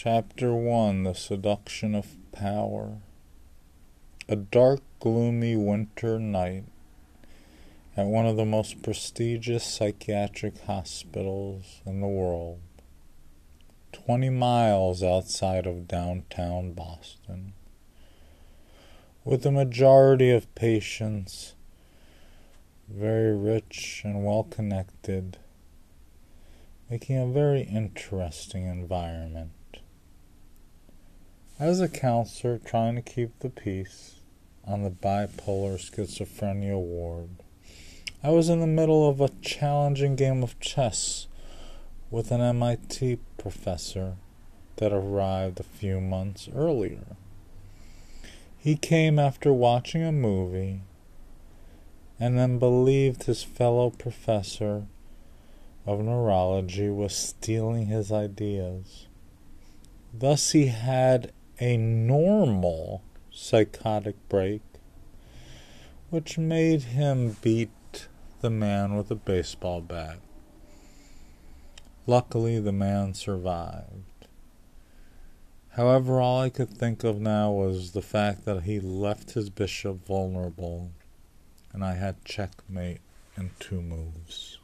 Chapter 1 The Seduction of Power. A dark, gloomy winter night at one of the most prestigious psychiatric hospitals in the world, 20 miles outside of downtown Boston, with the majority of patients very rich and well connected, making a very interesting environment. As a counselor trying to keep the peace on the bipolar schizophrenia ward, I was in the middle of a challenging game of chess with an MIT professor that arrived a few months earlier. He came after watching a movie and then believed his fellow professor of neurology was stealing his ideas. Thus, he had a normal psychotic break, which made him beat the man with a baseball bat. Luckily, the man survived. However, all I could think of now was the fact that he left his bishop vulnerable, and I had checkmate in two moves.